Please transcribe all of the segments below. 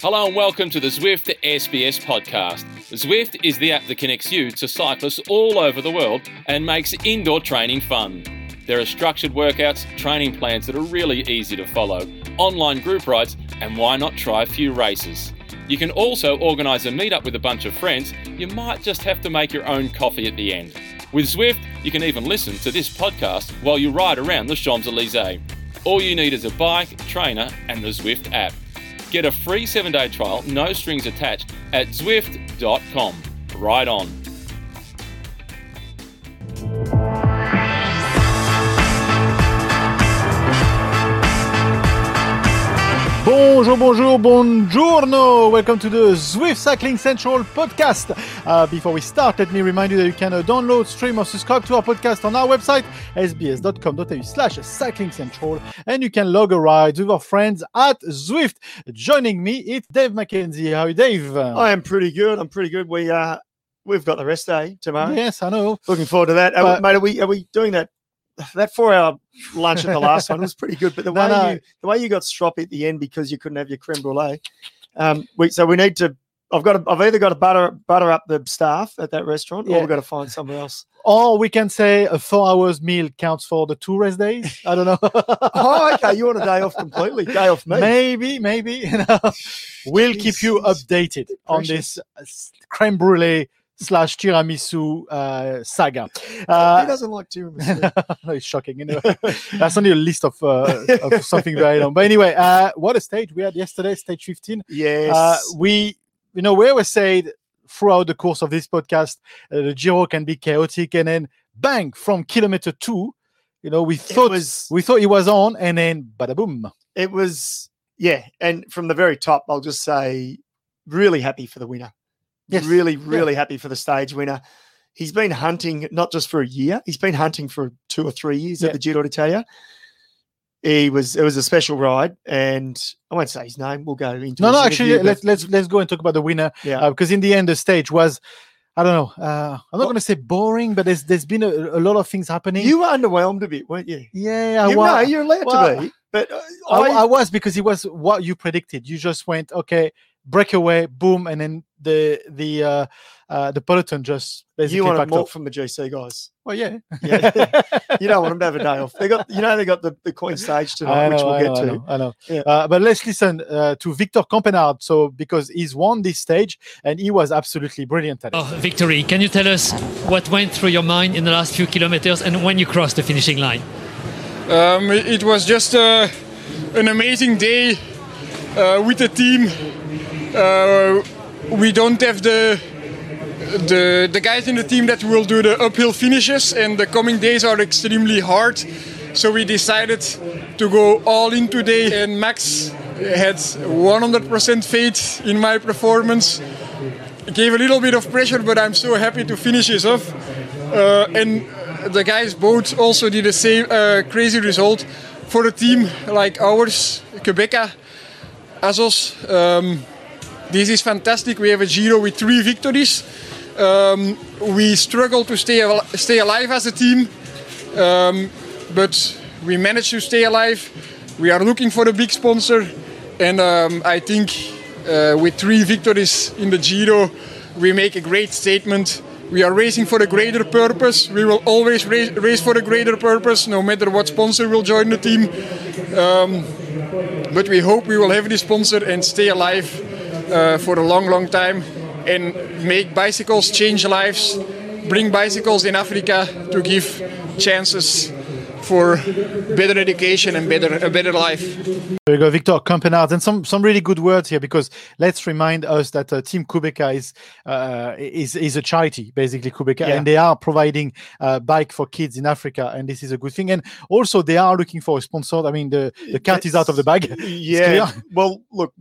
Hello and welcome to the Zwift SBS podcast. Zwift is the app that connects you to cyclists all over the world and makes indoor training fun. There are structured workouts, training plans that are really easy to follow, online group rides, and why not try a few races? You can also organise a meetup with a bunch of friends. You might just have to make your own coffee at the end. With Zwift, you can even listen to this podcast while you ride around the Champs Elysees. All you need is a bike, trainer, and the Zwift app. Get a free seven day trial, no strings attached, at Zwift.com. Ride on. Bonjour, bonjour, buongiorno. Welcome to the Zwift Cycling Central podcast. Uh, before we start, let me remind you that you can uh, download, stream, or subscribe to our podcast on our website, sbs.com.au slash cycling central. And you can log a ride with our friends at Zwift. Joining me, it's Dave McKenzie. How are you, Dave? I am pretty good. I'm pretty good. We uh we've got the rest day tomorrow. Yes, I know. Looking forward to that. Are we- mate, are we are we doing that? That four hour lunch at the last one was pretty good, but the No, way no. you the way you got stroppy at the end because you couldn't have your creme brulee. Um, we so we need to. I've got. To, I've either got to butter butter up the staff at that restaurant, or we've got to find somewhere else. Or we can say a four hours meal counts for the two rest days. I don't know. Oh, okay. You want a day off completely? Day off me? Maybe, maybe. you know. we'll keep you updated on this uh, creme brulee slash tiramisu uh, saga. Who Uh, doesn't like tiramisu? it's shocking. Anyway, that's only a list of, uh, of something very long. But anyway, uh, what a stage we had yesterday, stage 15. yes. Uh, we, you know, we always said throughout the course of this podcast, uh, the Giro can be chaotic, and then bang from kilometer two, you know, we thought was- we thought it was on, and then bada boom. it was yeah and from the very top i'll just say really happy for the winner Yes, really really happy for the stage winner he's been hunting not just for a year he's been hunting for two or three years Yeah. at the giro d'italia he was it was a special ride and i won't say his name we'll go into No, no, actually, but let's let's let's go and talk about the winner yeah because in the end, the stage was. I don't know. Uh, I'm not going to say boring, but there's there's been a, a lot of things happening. you were underwhelmed a bit weren't you, yeah, I you wa- no, you're allowed well, to be but uh, I, I, I was because it was what you predicted. You just went okay, breakaway, boom, and then the the uh, uh, the peloton just basically you want backed more off. from the gc guys Well, yeah, Yeah. you don't want them to have a day off they got you know they got the, the queen stage tonight know, which we'll I get know, to I know, I know. Yeah. Uh, but let's listen uh, to Victor Campenaerts. So because he's won this stage and he was absolutely brilliant at it. Oh, victory. Can you tell us what went through your mind in the last few kilometers and when you crossed the finishing line? Um, it was just uh, an amazing day uh, with the team. Uh, we don't have the, the the guys in the team that will do the uphill finishes, and the coming days are extremely hard. So we decided to go all in today, and Max had 100% faith in my performance. Gave a little bit of pressure, but I'm so happy to finish this off. Uh, and the guys both also did the same uh, crazy result for a team like ours, Qhubeka, Assos. Um, this is fantastic. We have a Giro with three victories. Um, we struggle to stay al- stay alive as a team, um, but we managed to stay alive. We are looking for a big sponsor, and um, I think uh, with three victories in the Giro, we make a great statement. We are racing for a greater purpose. We will always race, race for a greater purpose, no matter what sponsor will join the team. Um, but we hope we will have this sponsor and stay alive uh, for a long, long time and make bicycles change lives, bring bicycles in Africa to give chances for better education and better a better life. There you go, Victor Campenaerts, and some some really good words here because let's remind us that uh, Team Qhubeka is uh, is is a charity, basically Qhubeka, Yeah. and they are providing uh, bike for kids in Africa, and this is a good thing. And also, they are looking for a sponsor. I mean, the the cat is out of the bag. Yeah. Well, look,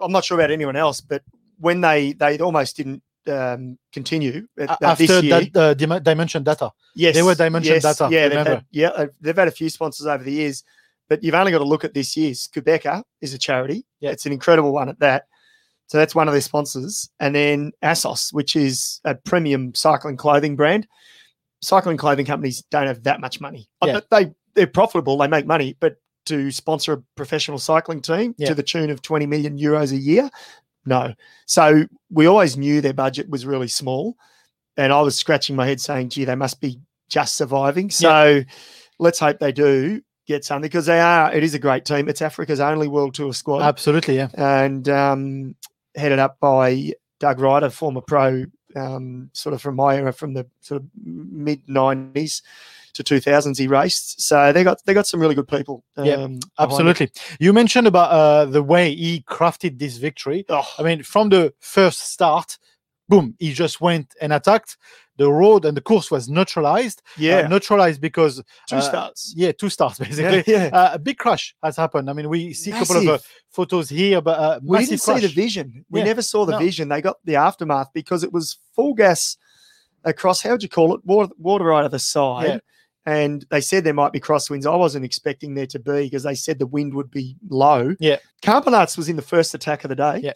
I'm not sure about anyone else, but when they they almost didn't um, continue at, A- after this year, that uh, dimension data. yes, they were Dimension yes, Data, Yeah, they've had, yeah, uh, they've had a few sponsors over the years, but you've only got to look at this year's. Qhubeka is a charity. Yeah. It's an incredible one at that. So that's one of their sponsors, and then Assos, which is a premium cycling clothing brand. Cycling clothing companies don't have that much money. Uh, Yeah. They they're profitable, they make money, but to sponsor a professional cycling team Yeah. to the tune of 20 million euros a year? No. So we always knew their budget was really small. And I was scratching my head saying, gee, they must be just surviving. So let's hope they do get something because they are, it is a great team. It's Africa's only World Tour squad Absolutely, yeah. and um, headed up by Doug Ryder, former pro, um, sort of from my era, from the sort of mid '90s to 2000s. He raced, so they got they got some really good people. Yeah, um, it. Absolutely. You mentioned about uh, the way he crafted this victory. Oh, I mean, from the first start, boom, he just went and attacked. The road and the course was neutralized. Uh, yeah, neutralized because two uh, starts. Yeah, two starts basically. Yeah, yeah. Uh, a big crash has happened. I mean, we see a couple of uh, photos here, but uh, we didn't crash. see the vision. We Yeah, never saw the no. vision. They got the aftermath because it was full gas across. How would you call it? Water, water right of the side. Yeah. And they said there might be crosswinds. I wasn't expecting there to be because they said the wind would be low. Yeah. Campenaerts was in the first attack of the day. Yeah.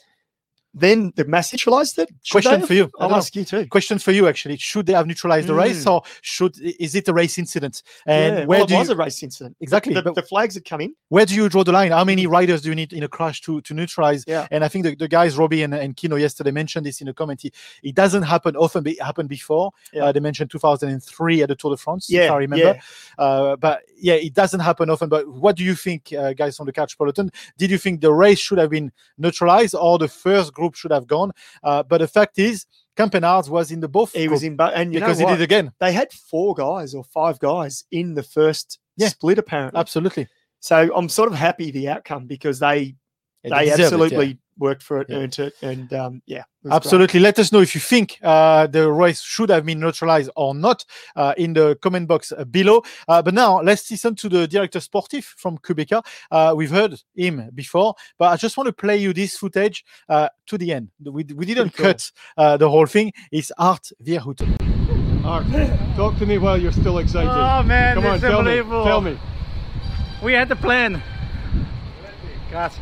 Then the mass neutralized it. Should Question for you. I'll ask you too. Question for you actually. Should they have neutralized the race, or should is it a race incident? And yeah. where well, was you, a race incident. exactly? The, the flags had come in. where do you draw the line? How many riders do you need in a crash to to neutralize? Yeah. And I think the, the guys Robbie and, and Kino yesterday mentioned this in a comment. It, it doesn't happen often, but it happened before. Yeah. Uh, they mentioned 2003 at the Tour de France, Yeah, if I remember. yeah. Uh, but yeah, it doesn't happen often. But what do you think, uh, guys on the catch Peloton? Did you think the race should have been neutralized or the first group should have gone? Uh, but the fact is, Campenaerts was in the both He was in, but and you because he did again. they had four guys or five guys in the first Yeah. split apparently. Absolutely. So I'm sort of happy the outcome because they Yeah, they deserved it, absolutely worked for it, Yeah. earned it, and um, yeah, it was great. Absolutely. Let us know if you think uh, the race should have been neutralized or not uh, in the comment box uh, below. Uh, but now let's listen to the director sportif from Qhubeka. Uh, we've heard him before, but I just want to play you this footage uh, to the end. We, we didn't cool. cut uh, the whole thing. It's Aart Vierhouten. Art, talk to me while you're still excited. Oh man, Come on, it's tell me. unbelievable. Tell me. We had the plan. God.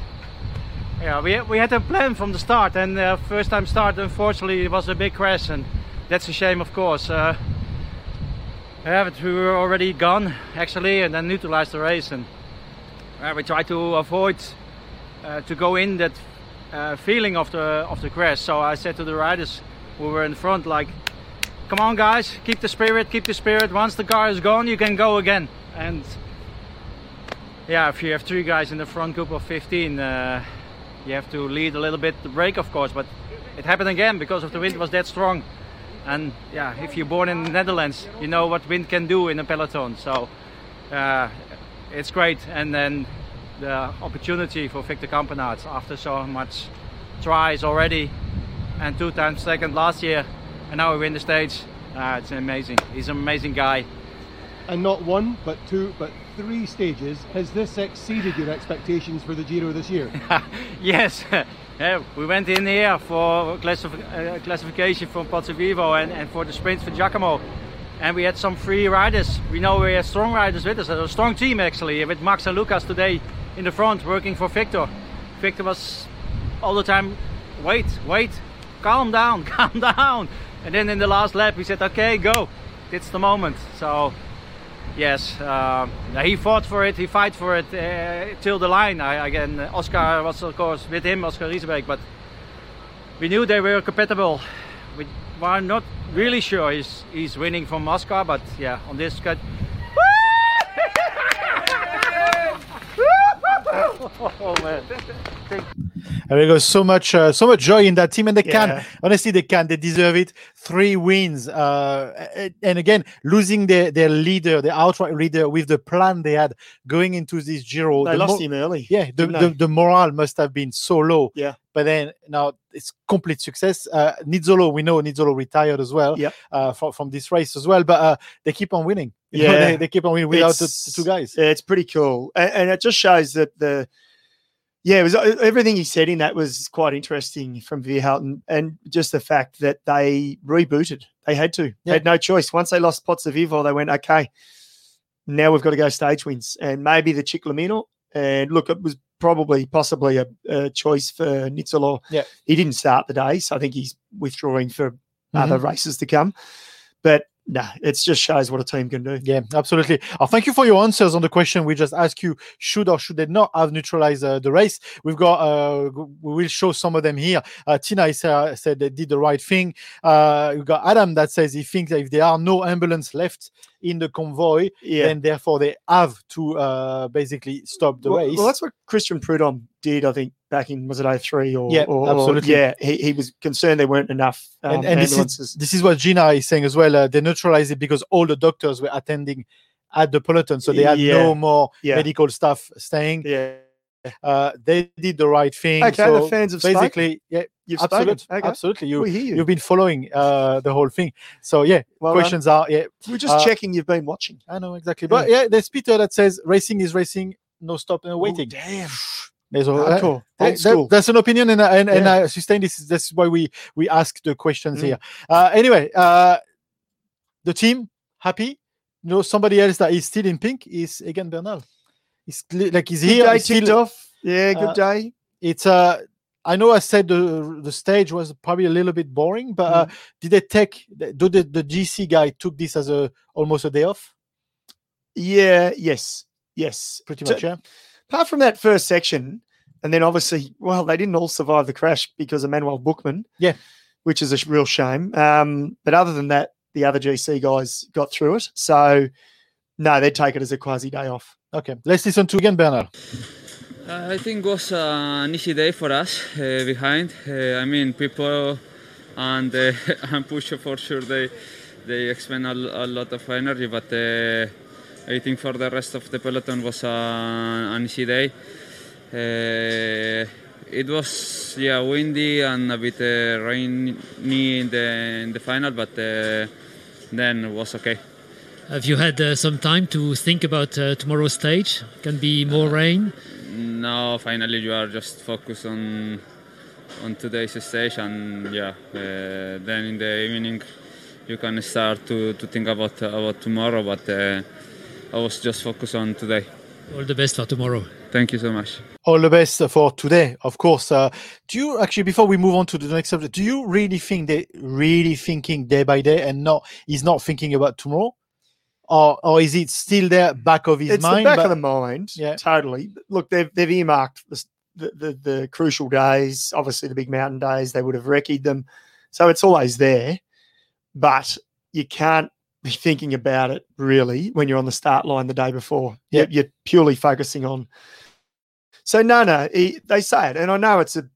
Yeah, we, we had a plan from the start, and uh, first time start, unfortunately, it was a big crash, and that's a shame, of course. Uh, yeah, but we were already gone, actually, and then neutralized the race, and uh, we tried to avoid uh, to go in that uh, feeling of the of the crash. So I said to the riders who were in front, like, "Come on, guys, keep the spirit, keep the spirit. Once the car is gone, you can go again." And yeah, if you have three guys in the front group of 15, uh, you have to lead a little bit the brake, of course. But it happened again because of the wind was that strong. And yeah, if you're born in the Netherlands, you know what wind can do in a peloton. So uh, it's great. And then the opportunity for Victor Campenaerts after so much tries already, and two times second last year, and now we win the stage. Uh, it's amazing. He's an amazing guy. And not one, but two, but three stages. Has this exceeded your expectations for the Giro this year? yes, yeah, we went in here for classif- uh, classification from Pozzovivo and, and for the sprints for Giacomo. And we had some free riders. We know we have strong riders with us, a strong team actually, with Max and Lucas today in the front working for Victor. Victor was all the time, wait, wait, calm down, calm down. And then in the last lap, we said, okay, go. It's the moment. So yes, um, he fought for it. He fight for it uh, till the line. I, again, Oscar was of course with him, Oscar Riesebeek, but we knew they were compatible. We were not really sure he's he's winning from Oscar, but yeah, on this cut. Oh man! There we go. So much, uh, so much joy in that team, and they Yeah. can. Honestly, they can. They deserve it. Three wins, uh, and again, losing their their leader, the outright leader, with the plan they had going into this Giro. They the lost mo- him early. Yeah, the, the, the morale must have been so low. Yeah. But then now it's complete success. Uh, Nizzolo, we know Nizzolo retired as well. Yep. Uh, from, from this race as well, but uh, they keep on winning. You know, Yeah. they, they keep on winning without the, the two guys. Yeah, it's pretty cool, and, and it just shows that the yeah, it was everything he said in that was quite interesting from Vierhouten, and just the fact that they rebooted. They had to. Yeah. They had no choice. Once they lost Pozzovivo, they went okay. Now we've got to go stage wins, and maybe the Ciclamino. And look, it was probably possibly a, a choice for Nizzolo. Yeah. he didn't start the day, so I think he's withdrawing for Mm-hmm. other races to come. But no, it just shows what a team can do. Yeah, absolutely. Uh, thank you for your answers on the question we just asked you. Should or should they not have neutralized uh, the race? We've got. Uh, we will show some of them here. Uh, Tina is, uh, said they did the right thing. Uh, we've got Adam that says he thinks that if there are no ambulance left in the convoy, Yeah. then therefore they have to uh, basically stop the well, race. well, that's what Christian Prudhomme did, I think, back in was it 03 or Yeah, or- or- absolutely. yeah, he, he was concerned there weren't enough um, and, and this is this is what Gina is saying as well. Uh, they neutralized it because all the doctors were attending at the peloton, so they had Yeah. no more yeah, medical staff staying. yeah. Uh, they did the right thing. Okay, so the fans have spoken. basically, yeah, You've absolutely, spoken. Okay. absolutely. You you. you've been following uh, the whole thing. So yeah, Well done. questions are yeah. We're just uh, checking you've been watching. I know exactly, but yeah, there's Peter that says racing is racing, no stop, no Oh, waiting. damn. There's a, Hardcore. that- Old that's an opinion, and and, and I sustain this. This is why we we ask the questions Mm. here. Uh, anyway, uh, the team happy. You know, somebody else that is still in pink is Egan Bernal. He's like he's Good here. still, off. Yeah, good uh, day. it's uh I know I said the the stage was probably a little bit boring, but uh, Mm. did they take do the, the GC guy took this as a almost a day off? Yeah, yes, yes. Pretty much, yeah. Apart from that first section, and then obviously, well, they didn't all survive the crash because of Manuel Buchmann. Yeah. which is a real shame. Um, but other than that, the other GC guys got through it. So no, they'd take it as a quasi day off. Okay, let's listen to Egan Bernal. Uh, I think it was uh, an easy day for us uh, behind. Uh, I mean, people and uh, and Pusha for sure they they expend a lot of energy, but uh, I think for the rest of the peloton was uh, an easy day. Uh, it was yeah windy and a bit uh, rainy in the in the final, but uh, then it was okay. Have you had uh, some time to think about uh, tomorrow's stage? Can be more rain. No, finally you are just focused on on today's stage and yeah uh, then in the evening you can start to, to think about about tomorrow but uh, I was just focused on today. All the best for tomorrow. Thank you so much. All the best for today, of course. Uh, do you actually, before we move on to the next subject, do you really think they really thinking day by day and not he's not thinking about tomorrow, or or is it still there back of his it's mind? the back but- of the mind. Yeah. totally. Look, they've they've earmarked the, the the the crucial days. Obviously, the big mountain days. They would have recce'd them, so it's always there. But you can't be thinking about it really when you're on the start line the day before. Yeah. You're, you're purely focusing on. So no, no, he, they say it, and I know it's a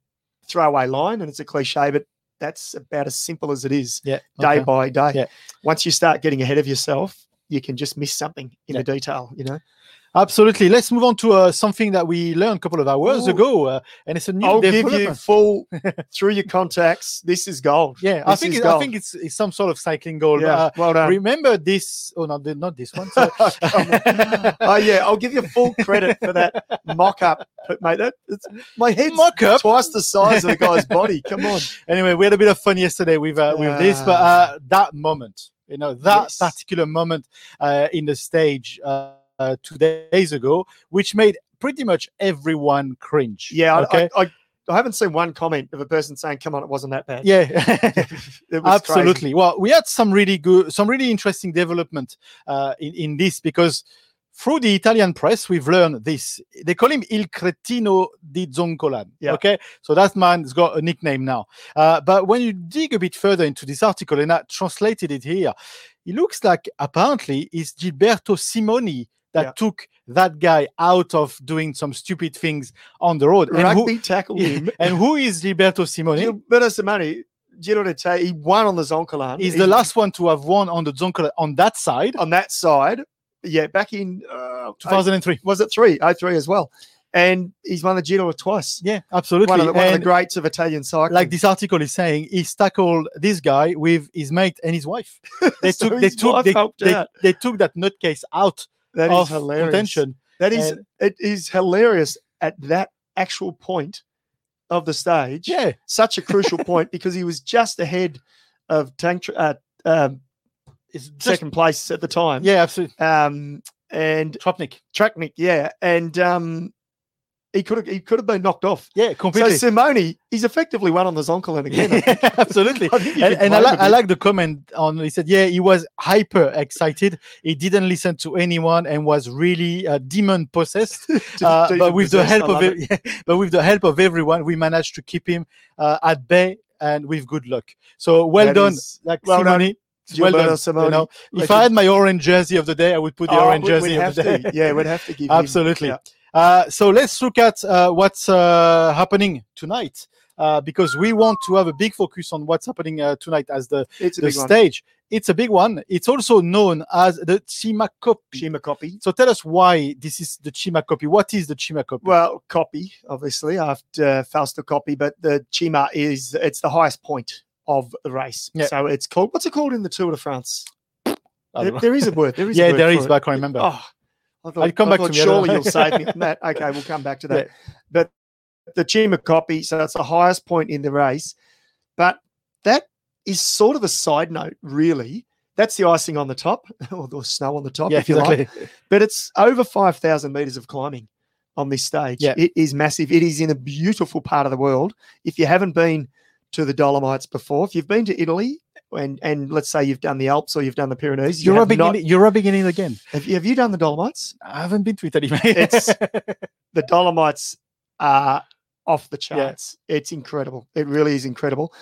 throwaway line and it's a cliche, but that's about as simple as it is yeah, day okay. by day. Yeah. Once you start getting ahead of yourself, you can just miss something in Yeah. the detail. You know. Absolutely. Let's move on to uh, something that we learned a couple of hours Ooh. ago, uh, and it's a new I'll give you full through your contacts. This is gold. yeah, I think it, I think it's, it's some sort of cycling goal. but, Yeah, uh, well done. remember this? Oh, no, not this one. sorry. oh yeah, I'll give you full credit for that mock-up, mate. That it's, my head's Mock-up? twice the size of the guy's body. Come on. anyway, we had a bit of fun yesterday with uh, with this, but uh, that moment, you know, that Yes. particular moment uh, in the stage uh, two days ago, which made pretty much everyone cringe. Yeah, I- okay, I, I, I haven't seen one comment of a person saying, "Come on, it wasn't that bad." yeah. was crazy. Absolutely. Well, we had some really good, some really interesting development uh, in in this because through the Italian press, we've learned this. They call him Il Cretino di Zoncolan. Yeah. Okay, so that man's got a nickname now. Uh, but when you dig a bit further into this article, and I translated it here, it looks like apparently it's Gilberto Simoni that Yeah. took that guy out of doing some stupid things on the road. And who- Rugby tackled him. and who is Gilberto Simoni? Gilberto Simoni, Giro d'Italia, he won on the Zoncolan. He's He- the last one to have won on the Zoncolan on that side, on that side. Yeah, back in uh, 2003. was it three? Oh, three as well. And he's won the Giro twice. Yeah, absolutely. One of, the, one of the greats of Italian cycling. like this article is saying, he's tackled this guy with his mate and his wife. They So took, they took, they, they, they took that nutcase out That is hilarious. contention. That is And- it is hilarious at that actual point of the stage. Yeah, Such a crucial point because he was just ahead of Tank uh, um, just, second place at the time. yeah, absolutely. Um, and Tropnik. Tratnik, yeah. And um, he could have he could have been knocked off. Yeah, completely. So. Simoni, he's effectively won on the Zoncolan again. Think. absolutely. And, and I, him I like the comment on. He said, "Yeah, he was hyper excited. He didn't listen to anyone and was really uh, demon possessed. Uh, but with the help of love ev- but with the help of everyone, we managed to keep him uh, at bay and with good luck. So well That done, is- like well done, Simoni. Well done. Simoni. You know, if I had my orange jersey of the day, I would put the Oh, orange jersey of the day. to. Yeah, we'd have to give him- Absolutely. yeah. Uh, so let's look at uh, what's uh, happening tonight uh, because we want to have a big focus on what's happening uh, tonight as the, the big one. stage. It's a big one. It's also known as the Cima Coppi. Cima Coppi. So tell us why this is the Cima Coppi. What is the Cima Coppi? Well, Coppi, obviously, after Fausto Coppi, but the Cima is it's the highest point of the race. Yeah. So it's called what's it called in the Tour de France? There, there is a word. There is a yeah, there it. but I can't remember. Oh, I thought, I'll come back to thought me, Surely you'll save me on that. Okay, we'll come back to that. But the Cima Coppi, so it's the highest point in the race. But that is sort of a side note, really. That's the icing on the top, or the snow on the top, yeah, if you like. But it's over 5,000 meters of climbing on this stage. Yeah. It is massive. It is in a beautiful part of the world. If you haven't been to the Dolomites before, if you've been to Italy, and, and let's say you've done the Alps or you've done the Pyrenees, you You're have, rubbing, not, you're rubbing it in again. have, you, have you done the Dolomites? I haven't been to Italy, mate. It's the Dolomites are off the charts. It's incredible. It really is incredible.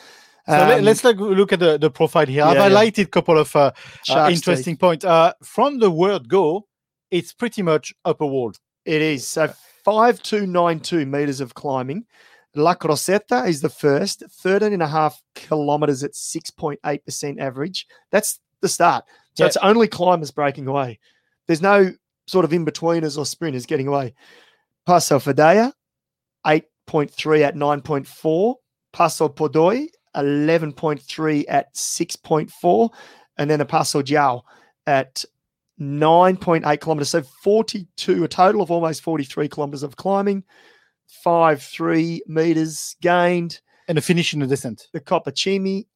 So Um, us look at the, the profile here. I've yeah, yeah. highlighted a couple of uh, uh, interesting points. Uh, from the word go, it's pretty much upper wall. It is. So 5292 meters of climbing. La Crosetta is the first, 13 and a half kilometers at 6.8% average. That's the start. So Yeah. it's only climbers breaking away. There's no sort of in betweeners or sprinters getting away. Passo Fedaia, 8.3 at 9.4. Passo Pordoi, 11.3 at 6.4. And then a Passo Giau at 9.8 kilometers. So 42, a total of almost 43 kilometers of climbing, five, three meters gained. And a finish in the descent. The Copacimi,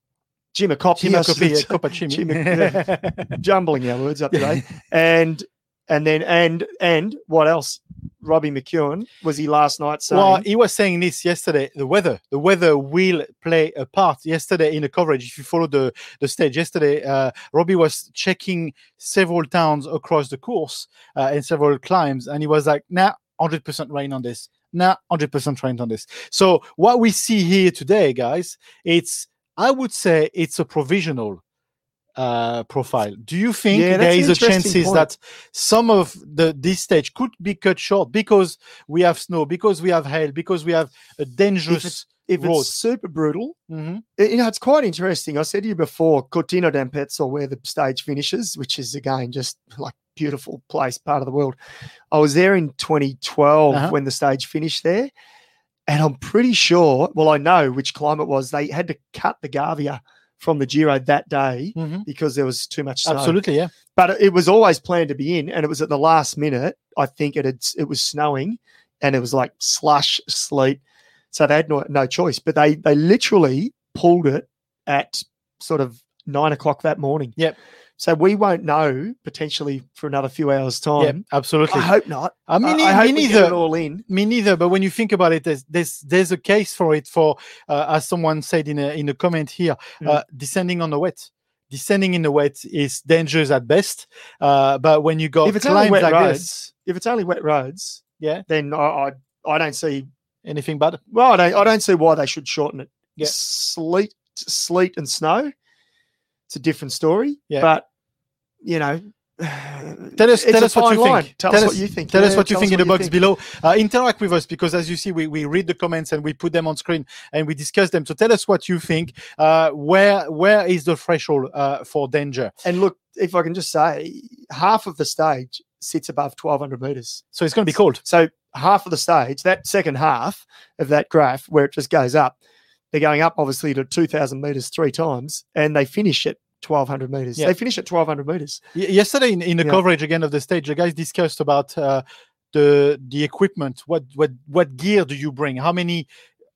Chimacopy, Chima I should Copy, yeah, say. Copacimi. Chima- yeah. jumbling our words up today. and and then and and what else? Robbie McEwen was he last night saying? Well, he was saying this yesterday. The weather, the weather will play a part. Yesterday in the coverage, if you follow the the stage yesterday, uh, Robbie was checking several towns across the course uh, and several climbs, and he was like, "Nah, hundred percent rain on this. Nah, hundred percent rain on this." So what we see here today, guys, it's I would say it's a provisional uh profile do you think Yeah, there is a chances point. that some of the this stage could be cut short because we have snow because we have hail because we have a dangerous if road it's super brutal, Mhm. you know, it's quite interesting. I said to you before, Cortina d'Ampezzo, where the stage finishes, which is again just like beautiful place, part of the world. I was there in 2012 Uh-huh. when the stage finished there, and I'm pretty sure. Well, I know which climb it was. They had to cut the Gavia from the Giro that day Mhm. because there was too much snow. absolutely yeah but it was always planned to be in, and it was at the last minute. I think it had it was snowing, and it was like slush, sleet, so they had no, no choice. But they they literally pulled it at sort of nine o'clock that morning. Yep. So we won't know potentially for another few hours' yeah time. absolutely I hope not. i mean I, I hope me neither it all in. me neither but when you think about it there's there's, there's a case for it for uh, as someone said in a in a comment here Mm. uh, descending on the wet descending in the wet is dangerous at best uh, but when you go If it's only wet like roads, this if it's only wet roads, Yeah. then I I, I don't see anything but. Well, I don't, I don't see why they should shorten it. Yeah. Sleet, sleet and snow. It's a different story. Yeah. But you know, Tell us, tell us what you line. think. Tell, tell us what you think. Tell us what you think in the box you below. Uh, interact with us because, as you see, we, we read the comments and we put them on screen and we discuss them. So tell us what you think. Uh, where where is the threshold uh, for danger? And look, if I can just say, half of the stage sits above 1200 meters. So it's going to be cold. So half of the stage, that second half of that graph where it just goes up, they're going up obviously to 2000 meters three times and they finish at 1200 meters. Yeah. They finish at 1200 meters. Y- yesterday in, in the Yeah. coverage again of the stage, the guys discussed about uh, the the equipment. What what what gear do you bring? How many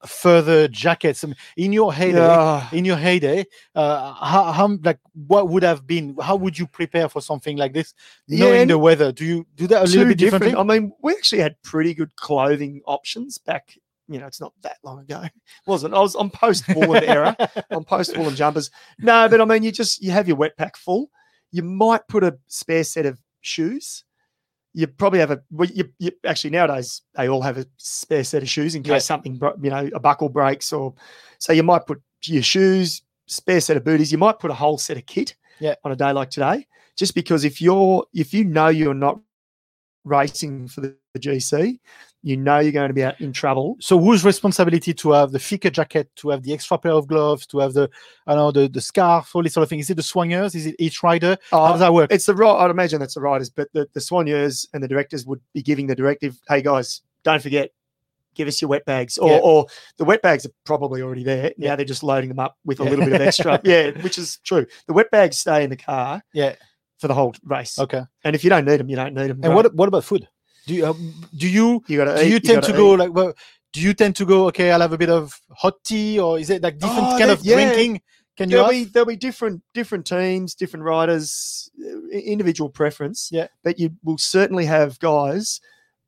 further jackets. I mean, in your heyday, Yeah. in your heyday, uh, how, how like what would have been? How would you prepare for something like this, Yeah, knowing and the weather? Do you do that a little bit differently? different. I mean, we actually had pretty good clothing options back. You know, it's not that long ago. it wasn't. I was on post woolen era, on post woolen jumpers. No, but I mean, you just you have your wet pack full. You might put a spare set of shoes. You probably have a. Well, you, you actually nowadays they all have a spare set of shoes in case Yeah. something, you know, a buckle breaks or. So you might put your shoes, spare set of booties. You might put a whole set of kit. Yeah. On a day like today, just because if you're if you know you're not racing for the, the GC, you know you're going to be in trouble. so whose responsibility to have the thicker jacket, to have the extra pair of gloves, to have the I don't know the, the scarf, all this sort of thing? Is it the soigneurs? Is it each rider? How Oh, does that work? It's the right. I'd imagine that's the riders, but the, the soigneurs and the directors would be giving the directive, "Hey guys, don't forget, give us your wet bags." Or, Yeah. or the wet bags are probably already there. Yeah. Now they're just loading them up with a Yeah. little bit of extra. yeah, which is true. The wet bags stay in the car Yeah. for the whole race, Okay. and if you don't need them, you don't need them. And what what about food? Do you um, do you you got to do you tend to go like well? Do you tend to go okay? I'll have a bit of hot tea, or is it like different Oh, kind of yeah. drinking? Can you There'll have? be there'll be different different teams, different riders, uh, individual preference. Yeah. but you will certainly have guys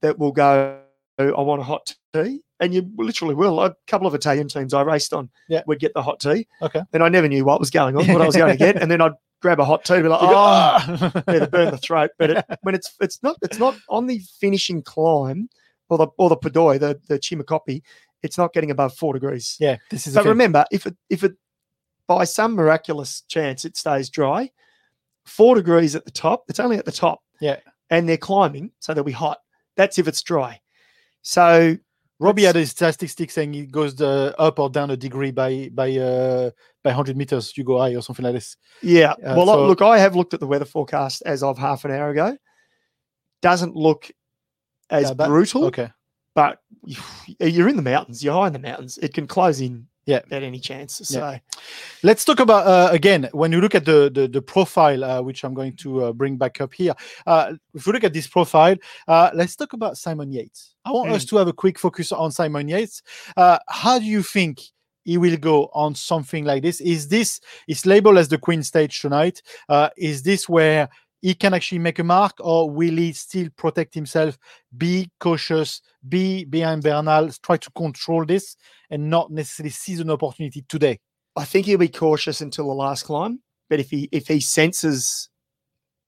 that will go. "Oh, I want a hot tea, and you literally will. A couple of Italian teams I raced on Yeah. would get the hot tea. Okay. and I never knew what was going on, what I was going to get, and then I'd grab a hot tea, and be like, oh, "Ah!" yeah, they burn the throat. But it, when it's it's not it's not on the finishing climb or the or the Pordoi, the the Cima Coppi, it's not getting above four degrees. yeah, this is. But remember, if it if it by some miraculous chance it stays dry, four degrees at the top, it's only at the top. Yeah. And they're climbing, so they'll be hot. That's if it's dry. So Robbie had a statistic saying it goes the up or down a degree by by uh by hundred meters. You go high or something like this. yeah. Uh, well, so- look, I have looked at the weather forecast as of half an hour ago. Doesn't look as Yeah, but- brutal, Okay. but you're in the mountains. You're high in the mountains. It can close in Yeah. at any chance. So Let's talk about uh, again when you look at the the, the profile, uh, which I'm going to uh, bring back up here. Uh, if we look at this profile, uh, let's talk about Simon Yates. I want us to have a quick focus on Simon Yates. Uh, how do you think? He will go on something like this. Is this is labeled as the Queen stage tonight? Uh, is this where he can actually make a mark, or will he still protect himself? Be cautious, be behind Bernal, try to control this, and not necessarily seize an opportunity today. I think he'll be cautious until the last climb. But if he if he senses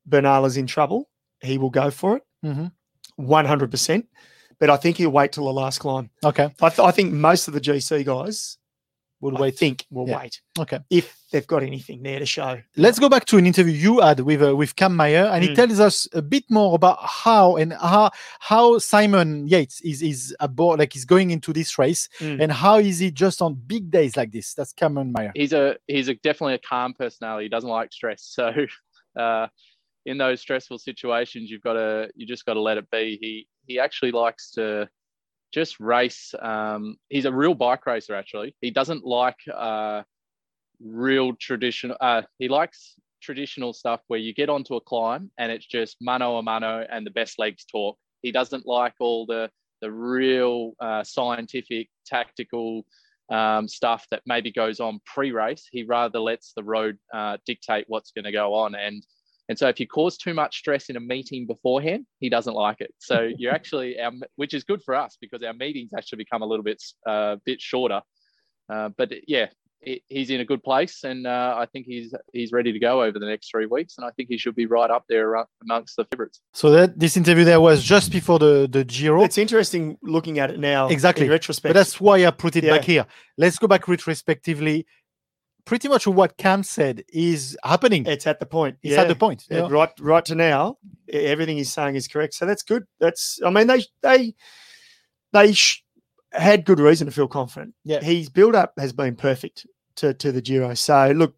Bernal is in trouble, he will go for it, Mhm. one hundred percent. But I think he'll wait till the last climb. Okay, I, th- I think most of the GC guys we'll I wait. think will Yeah. wait Okay. if they've got anything there to show. Let's go back to an interview you had with uh, with Cam Meyer, and he Mm. tells us a bit more about how and how how Simon Yates is is aboard, like he's going into this race, Mm. and how is he just on big days like this? That's Cameron Meyer. he's a he's a definitely a calm personality. He doesn't like stress. So uh, in those stressful situations, you've got to you just got to let it be. He he actually likes to just race. Um, he's a real bike racer. Actually, he doesn't like uh, real traditional. Uh, he likes traditional stuff where you get onto a climb and it's just mano a mano and the best legs talk. He doesn't like all the the real uh, scientific, tactical um, stuff that maybe goes on pre-race. He rather lets the road uh, dictate what's going to go on, and and so if you cause too much stress in a meeting beforehand, he doesn't like it. So you're actually, our, which is good for us because our meetings actually become a little bit uh, bit shorter. Uh, but yeah, he- he's in a good place, and uh, I think he's he's ready to go over the next three weeks, and I think he should be right up there uh, amongst the favourites. So that this interview there was just before the the Giro. It's interesting looking at it now. Exactly. In retrospect. But that's why I put it Yeah. back here. Let's go back retrospectively. Pretty much what Cam said is happening. it's at the point. It's yeah. at the point. Yeah, right right to now everything he's saying is correct so that's good that's i mean they they they sh- had good reason to feel confident Yeah. his build up has been perfect to to the giro so look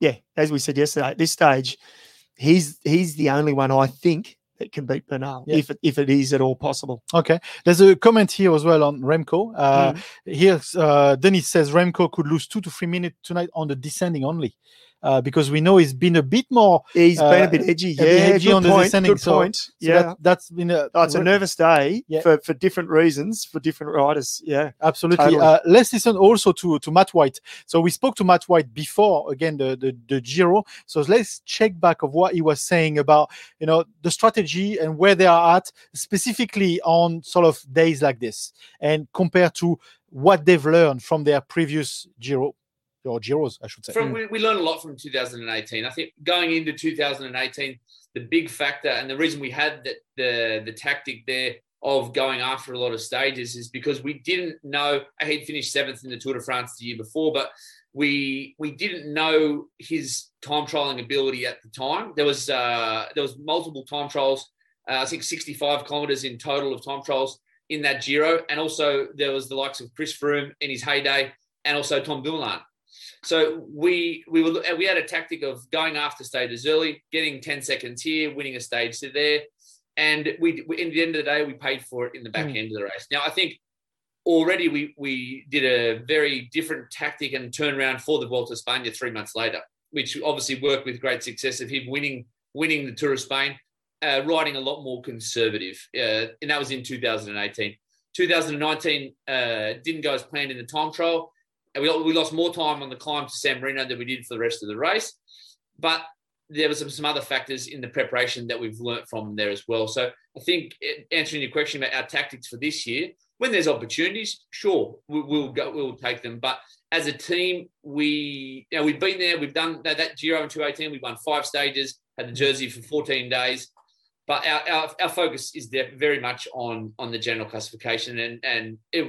yeah as we said yesterday at this stage he's he's the only one i think that can beat bernal Yeah. if it, if it is at all possible Okay. There's a comment here as well on Remco. Uh, Mm. Here, uh, Denis says Remco could lose two to three minutes tonight on the descending only. Uh, because we know he's been a bit more. He's been a uh, bit edgy. a bit Yeah, edgy on the point. descending, Good so- point. So yeah. that, that's been a. Oh, it's a nervous day Yeah. for, for different reasons for different riders. Yeah. Absolutely. Totally. Uh, let's listen also to, to Matt White. So we spoke to Matt White before again the, the the Giro. So let's check back of what he was saying about you know the strategy and where they are at specifically on sort of days like this and compared to what they've learned from their previous Giro or Giros, I should say. From, we, we learned a lot from 2018. I think going into 2018, the big factor and the reason we had the, the, the tactic there of going after a lot of stages is because we didn't know he'd finished seventh in the Tour de France the year before, but we we didn't know his time trialing ability at the time. There was uh, there was multiple time trials. Uh, I think 65 kilometers in total of time trials in that Giro, and also there was the likes of Chris Froome in his heyday, and also Tom Dumoulin. So we we were we had a tactic of going after stages early, getting 10 seconds here, winning a stage to there, and we, we in the end of the day we paid for it in the back Mm. end of the race. Now I think already we we did a very different tactic and turnaround for the Vuelta a España three months later, which obviously worked with great success of him winning winning the Tour of Spain, uh, riding a lot more conservative, uh, and that was in 2018. 2019 uh, didn't go as planned in the time trial. We, we lost more time on the climb to San Marino than we did for the rest of the race. But there was some, some other factors in the preparation that we've learnt from there as well. So I think eh, answering your question about our tactics for this year, when there's opportunities, sure, we, we'll go, we'll take them. But as a team, we you know we've been there, we've done that, that Giro in 2018, we won five stages, had the jersey for 14 days. But our, our, our focus is there very much on on the general classification, and and if,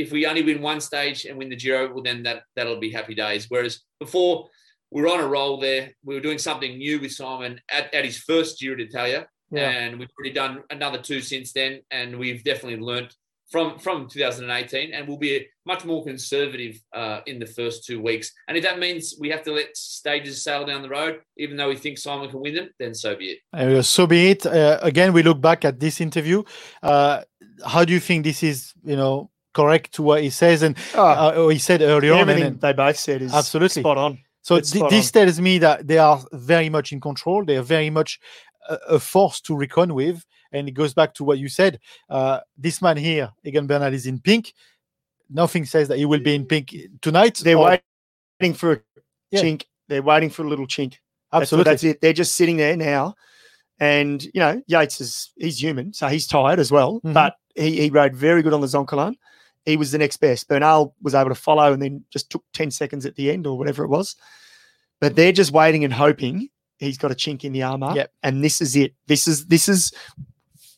if we only win one stage and win the Giro, well then that that'll be happy days. Whereas before we were on a roll there, we were doing something new with Simon at, at his first Giro d'Italia, Yeah. and we've already done another two since then, and we've definitely learnt from from 2018, and we'll be much more conservative uh, in the first two weeks. And if that means we have to let stages sail down the road, even though we think Simon can win them, then so be it. Uh, so be it. Uh, again, we look back at this interview. Uh, how do you think this is, you know, correct to what he says and Oh, uh, he said earlier on? everything they both said is Absolutely. spot on. So thi- spot this tells me that they are very much in control. They are very much a, a force to reckon with. And it goes back to what you said. Uh, this man here, Egan Bernal, is in pink. Nothing says that he will be in pink tonight. They're or- waiting for a Yeah. chink. They're waiting for a little chink. That's, Absolutely. that's it. They're just sitting there now. And, you know, Yates is he's human, so he's tired as well. Mhm. But he, he rode very good on the Zoncolan. He was the next best. Bernal was able to follow and then just took 10 seconds at the end or whatever it was. But they're just waiting and hoping he's got a chink in the armor. Yep. And this is it. This is this is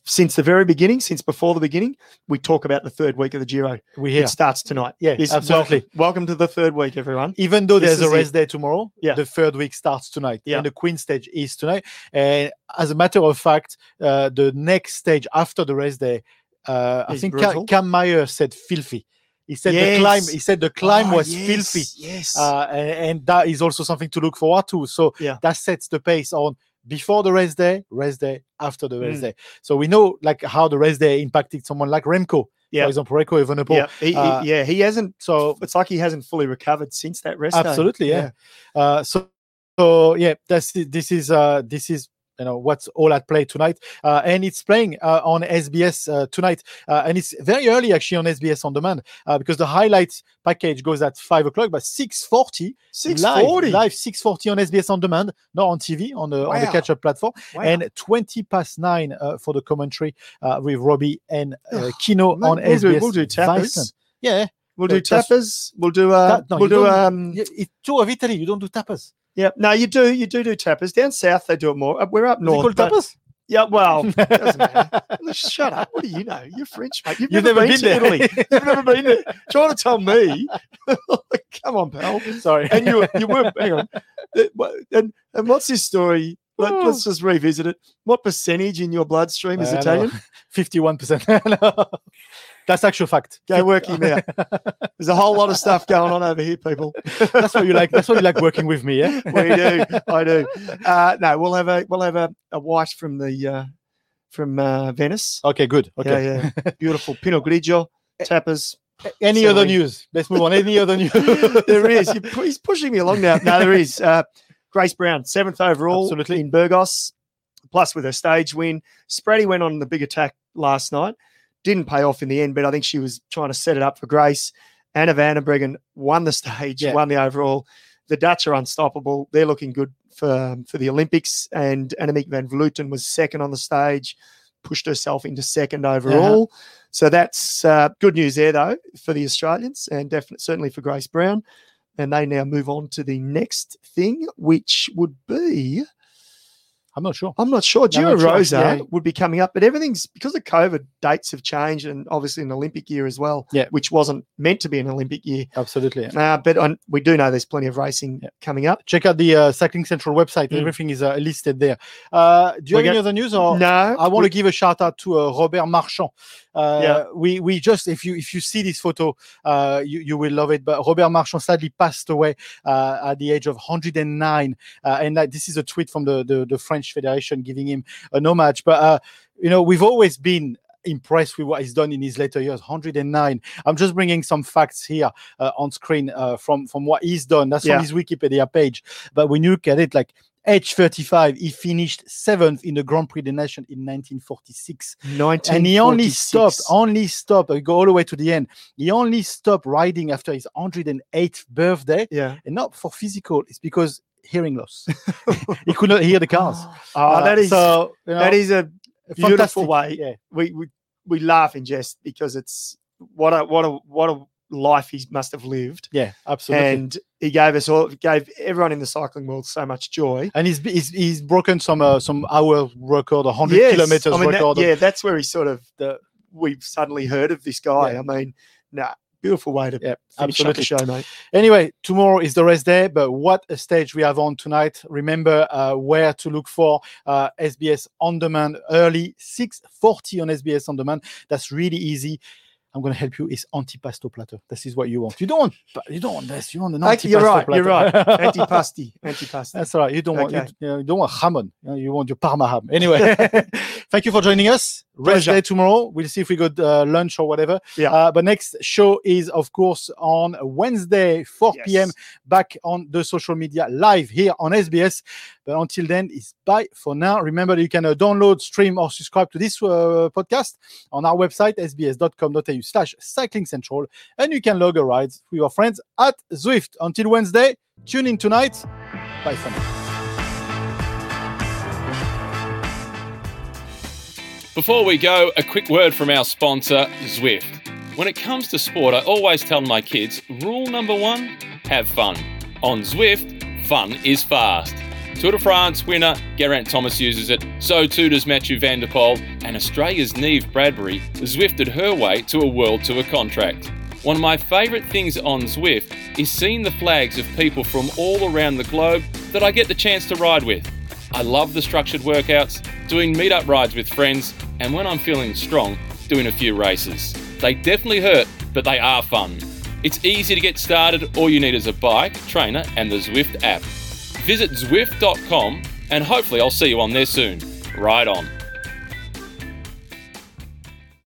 since the very beginning, since before the beginning, we talk about the third week of the Giro. we hear. It starts tonight. Yeah, This- absolutely. Welcome, welcome to the third week, everyone. Even though This there's a is it. rest day tomorrow, Yeah. the third week starts tonight, Yeah. and the Queen stage is tonight. And as a matter of fact, uh, the next stage after the rest day, uh, I think brutal. Cam Meyer said filthy. He said the climb. He said the climb Oh, was yes, filthy. Yes. uh, and, and that is also something to look forward to. So Yeah. that sets the pace on before the race day, race day, after the race Mm. day. So we know like how the race day impacted someone like Remco, Yeah. for example, Remco Evenepoel. yeah, he, he- uh, yeah, he hasn't. So It's like he hasn't fully recovered since that rest. day. absolutely, yeah. Uh, so so yeah, that's this is uh this is you know what's all at play tonight, uh, and it's playing uh, on SBS uh, tonight, uh, and it's very early actually on SBS on demand uh, because the highlights package goes at five o'clock, but six forty Six live, forty. live 640 on SBS on demand, not on TV on the on the catch up platform, Wow. and 20 past nine uh, for the commentary uh, with Robbie and uh, Kino Mate, on we'll do- SBS. we'll do tappers. Yeah, we'll do tappers. We'll do. Uh, that- no, we'll do. Um, tour of Italy. You don't do tapas. Yeah. No, you do. You do do tappers down south. They do it more. Uh, We're up Is it north. called but- tapas? Yeah. Well, doesn't matter. Shut up. What do you know? You're French, mate. You've, You've never, never been, been to there. Italy. You've never been there. Trying to tell me. Come on, pal. Sorry. And you you were hang on. And and what's this story? Let, Oh. us just revisit it. What percentage in your bloodstream is Uh, Italian? 51%. No. That's actual fact. Go work him out. There's a whole lot of stuff going on over here, people. That's what you like. That's what you like working with me, yeah. we do. I do. Uh, no, we'll have a we'll have a, a white from the uh, from uh, Venice. Okay, good. Okay. Yeah, yeah. Beautiful Pinot Grigio tappers. Any other news? Let's move on. Any other news? there is. He's pushing me along now. No, there is. Uh, Grace Brown, seventh overall Absolutely. in Burgos, plus with her stage win. Spratty went on the big attack last night. Didn't pay off in the end, but I think she was trying to set it up for Grace. Anna van der Breggen won the stage, Yeah. won the overall. The Dutch are unstoppable. They're looking good for um, for the Olympics. And Annemiek van Vleuten was second on the stage, pushed herself into second overall. So that's uh, good news there, though, for the Australians, and definitely certainly for Grace Brown. And they now move on to the next thing, which would be I'm not sure. I'm not sure. Giro sure. Rosa Yeah. would be coming up, but everything's because of COVID. Dates have changed, and obviously an Olympic year as well. Yeah. which wasn't meant to be an Olympic year. Absolutely. Uh, but on, we do know there's plenty of racing coming up. Check out the uh, Cycling Central website. Mm. Everything is uh, listed there. Uh, do you We have any other news? Or No, I want we- to give a shout out to uh, Robert Marchand. Uh, Yeah. we we just if you if you see this photo, uh, you you will love it. But Robert Marchand sadly passed away uh, at the age of 109, uh, and that, this is a tweet from the, the the French Federation giving him an homage. But uh, you know we've always been impressed with what he's done in his later years 109 i'm just bringing some facts here uh, on screen uh, from from what he's done that's Yeah. on his wikipedia page but when you look at it like age 35 he finished seventh in the grand prix des nations in 1946 1946. and he only stopped only stopped uh, go all the way to the end he only stopped riding after his 108th birthday Yeah. and not for physical it's because hearing loss he could not hear the cars Oh, Uh, that is so you know, that is a beautiful fantastic. way. yeah We, we we laugh and jest because it's what a what a what a life he must have lived. yeah absolutely And he gave us all gave everyone in the cycling world so much joy. and he's he's, he's broken some uh, some hour record, 100 Yes, kilometers I mean, that- record. yeah, that's where he sort of the we've suddenly heard of this guy. Yeah. I mean, nah, beautiful way to Yeah, the absolutely. show, mate. Anyway, tomorrow is the rest day, but what a stage we have on tonight. Remember uh, where to look for uh, SBS On Demand early, 6.40 on SBS On Demand. That's really easy. I'm going to help you. It's antipasto platter. This is what you want. You don't want, you don't want this. You want an antipasto you're right. platter. You're right. Antipasti. Antipasti. That's all right. You don't want Okay. you, you, you don't want jamón. You, want your parma ham. Anyway, thank you for joining us. Rest Pleasure. day tomorrow. We'll see if we got uh, lunch or whatever. Yeah. Uh, but next show is of course on Wednesday, 4 Yes. p.m. Back on the social media live here on SBS. But until then, it's bye for now. Remember you can uh, download, stream, or subscribe to this uh, podcast on our website sbs.com.au/slash cycling central, and you can log a ride with your friends at Zwift. Until Wednesday, tune in tonight. Bye for now. Before we go, a quick word from our sponsor, Zwift. When it comes to sport, I always tell my kids rule number one have fun. On Zwift, fun is fast. Tour de France winner Geraint Thomas uses it, so too does Mathieu Van Der Poel, and Australia's Neve Bradbury Zwifted her way to a World Tour contract. One of my favourite things on Zwift is seeing the flags of people from all around the globe that I get the chance to ride with. I love the structured workouts, doing meetup rides with friends, and when I'm feeling strong, doing a few races. They definitely hurt, but they are fun. It's easy to get started, all you need is a bike, trainer, and the Zwift app. Visit Zwift.com and hopefully I'll see you on there soon. Ride on.